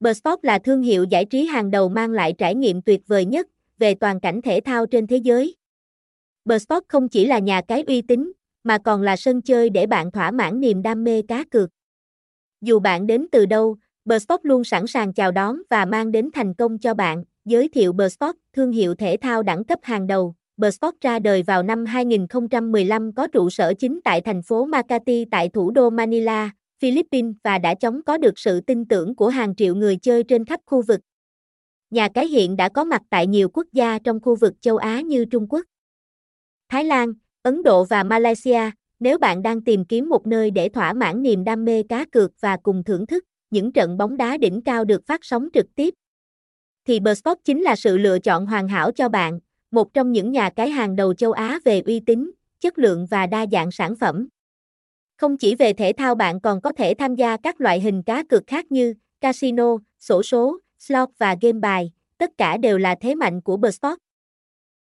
Bersport là thương hiệu giải trí hàng đầu mang lại trải nghiệm tuyệt vời nhất về toàn cảnh thể thao trên thế giới. Bersport không chỉ là nhà cái uy tín, mà còn là sân chơi để bạn thỏa mãn niềm đam mê cá cược. Dù bạn đến từ đâu, Bersport luôn sẵn sàng chào đón và mang đến thành công cho bạn. Giới thiệu Bersport, thương hiệu thể thao đẳng cấp hàng đầu. Bersport ra đời vào năm 2015 có trụ sở chính tại thành phố Makati tại thủ đô Manila, Philippines và đã chóng có được sự tin tưởng của hàng triệu người chơi trên khắp khu vực. Nhà cái hiện đã có mặt tại nhiều quốc gia trong khu vực châu Á như Trung Quốc, Thái Lan, Ấn Độ và Malaysia. Nếu bạn đang tìm kiếm một nơi để thỏa mãn niềm đam mê cá cược và cùng thưởng thức những trận bóng đá đỉnh cao được phát sóng trực tiếp, thì Bsport chính là sự lựa chọn hoàn hảo cho bạn, một trong những nhà cái hàng đầu châu Á về uy tín, chất lượng và đa dạng sản phẩm. Không chỉ về thể thao bạn còn có thể tham gia các loại hình cá cược khác như casino, sổ số, slot và game bài, tất cả đều là thế mạnh của Bsport.